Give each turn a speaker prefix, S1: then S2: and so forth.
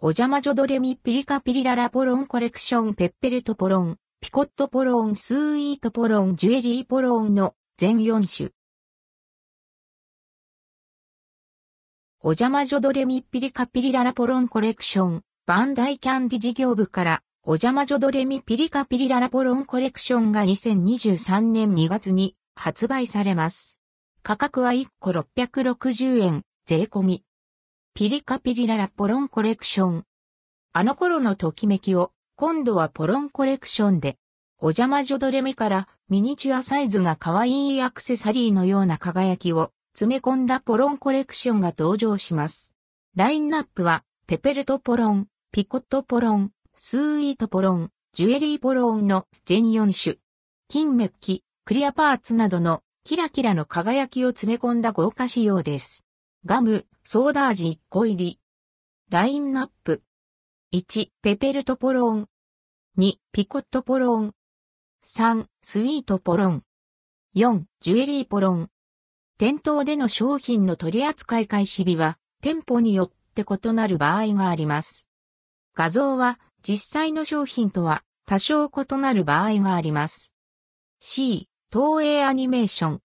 S1: お邪魔女ドレミピリカピリララポロンコレクションペッペルトポロン、ピコットポロンスーイートポロンジュエリーポロンの全4種。お邪魔女ドレミピリカピリララポロンコレクション、バンダイキャンディ事業部から、お邪魔女ドレミピリカピリララポロンコレクションが2023年2月に発売されます。価格は1個660円、税込み。ピリカピリララポロンコレクション。あの頃のときめきを、今度はポロンコレクションで、お邪魔女ドレミからミニチュアサイズが可愛いアクセサリーのような輝きを詰め込んだポロンコレクションが登場します。ラインナップは、ペペルトポロン、ピコットポロン、スーイートポロン、ジュエリーポロンの全4種。金メッキ、クリアパーツなどのキラキラの輝きを詰め込んだ豪華仕様です。ガム、ソーダ味1個入り。ラインナップ。1、ペペルトポロン。2、ピコットポロン。3、スイートポロン。4、ジュエリーポロン。店頭での商品の取扱い開始日は、店舗によって異なる場合があります。画像は、実際の商品とは、多少異なる場合があります。C、東映アニメーション。